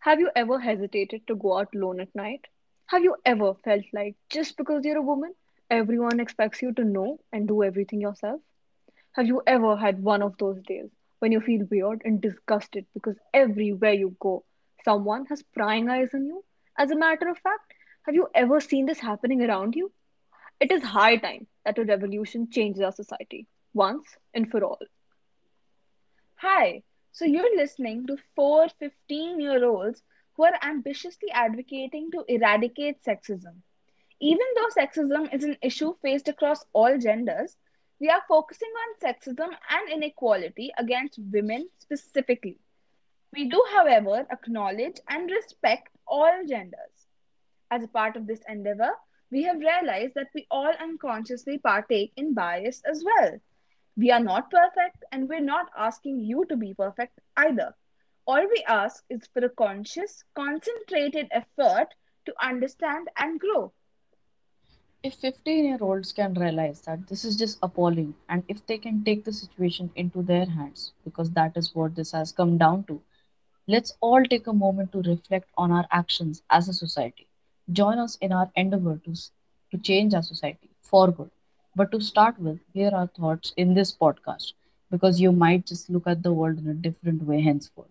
Have you ever hesitated to go out alone at night? Have you ever felt like just because you're a woman, everyone expects you to know and do everything yourself? Have you ever had one of those days when you feel weird and disgusted because everywhere you go, someone has prying eyes on you? As a matter of fact, have you ever seen this happening around you? It is high time that a revolution changes our society, once and for all. Hi, so you're listening to four 15 year olds who are ambitiously advocating to eradicate sexism. Even though sexism is an issue faced across all genders, we are focusing on sexism and inequality against women specifically. We do, however, acknowledge and respect all genders. As a part of this endeavor, we have realized that we all unconsciously partake in bias as well. We are not perfect and we're not asking you to be perfect either. All we ask is for a conscious, concentrated effort to understand and grow. If 15 year olds can realize that this is just appalling, and if they can take the situation into their hands, because that is what this has come down to, let's all take a moment to reflect on our actions as a society. Join us in our endeavor to, to change our society for good. But to start with, here are thoughts in this podcast, because you might just look at the world in a different way henceforth.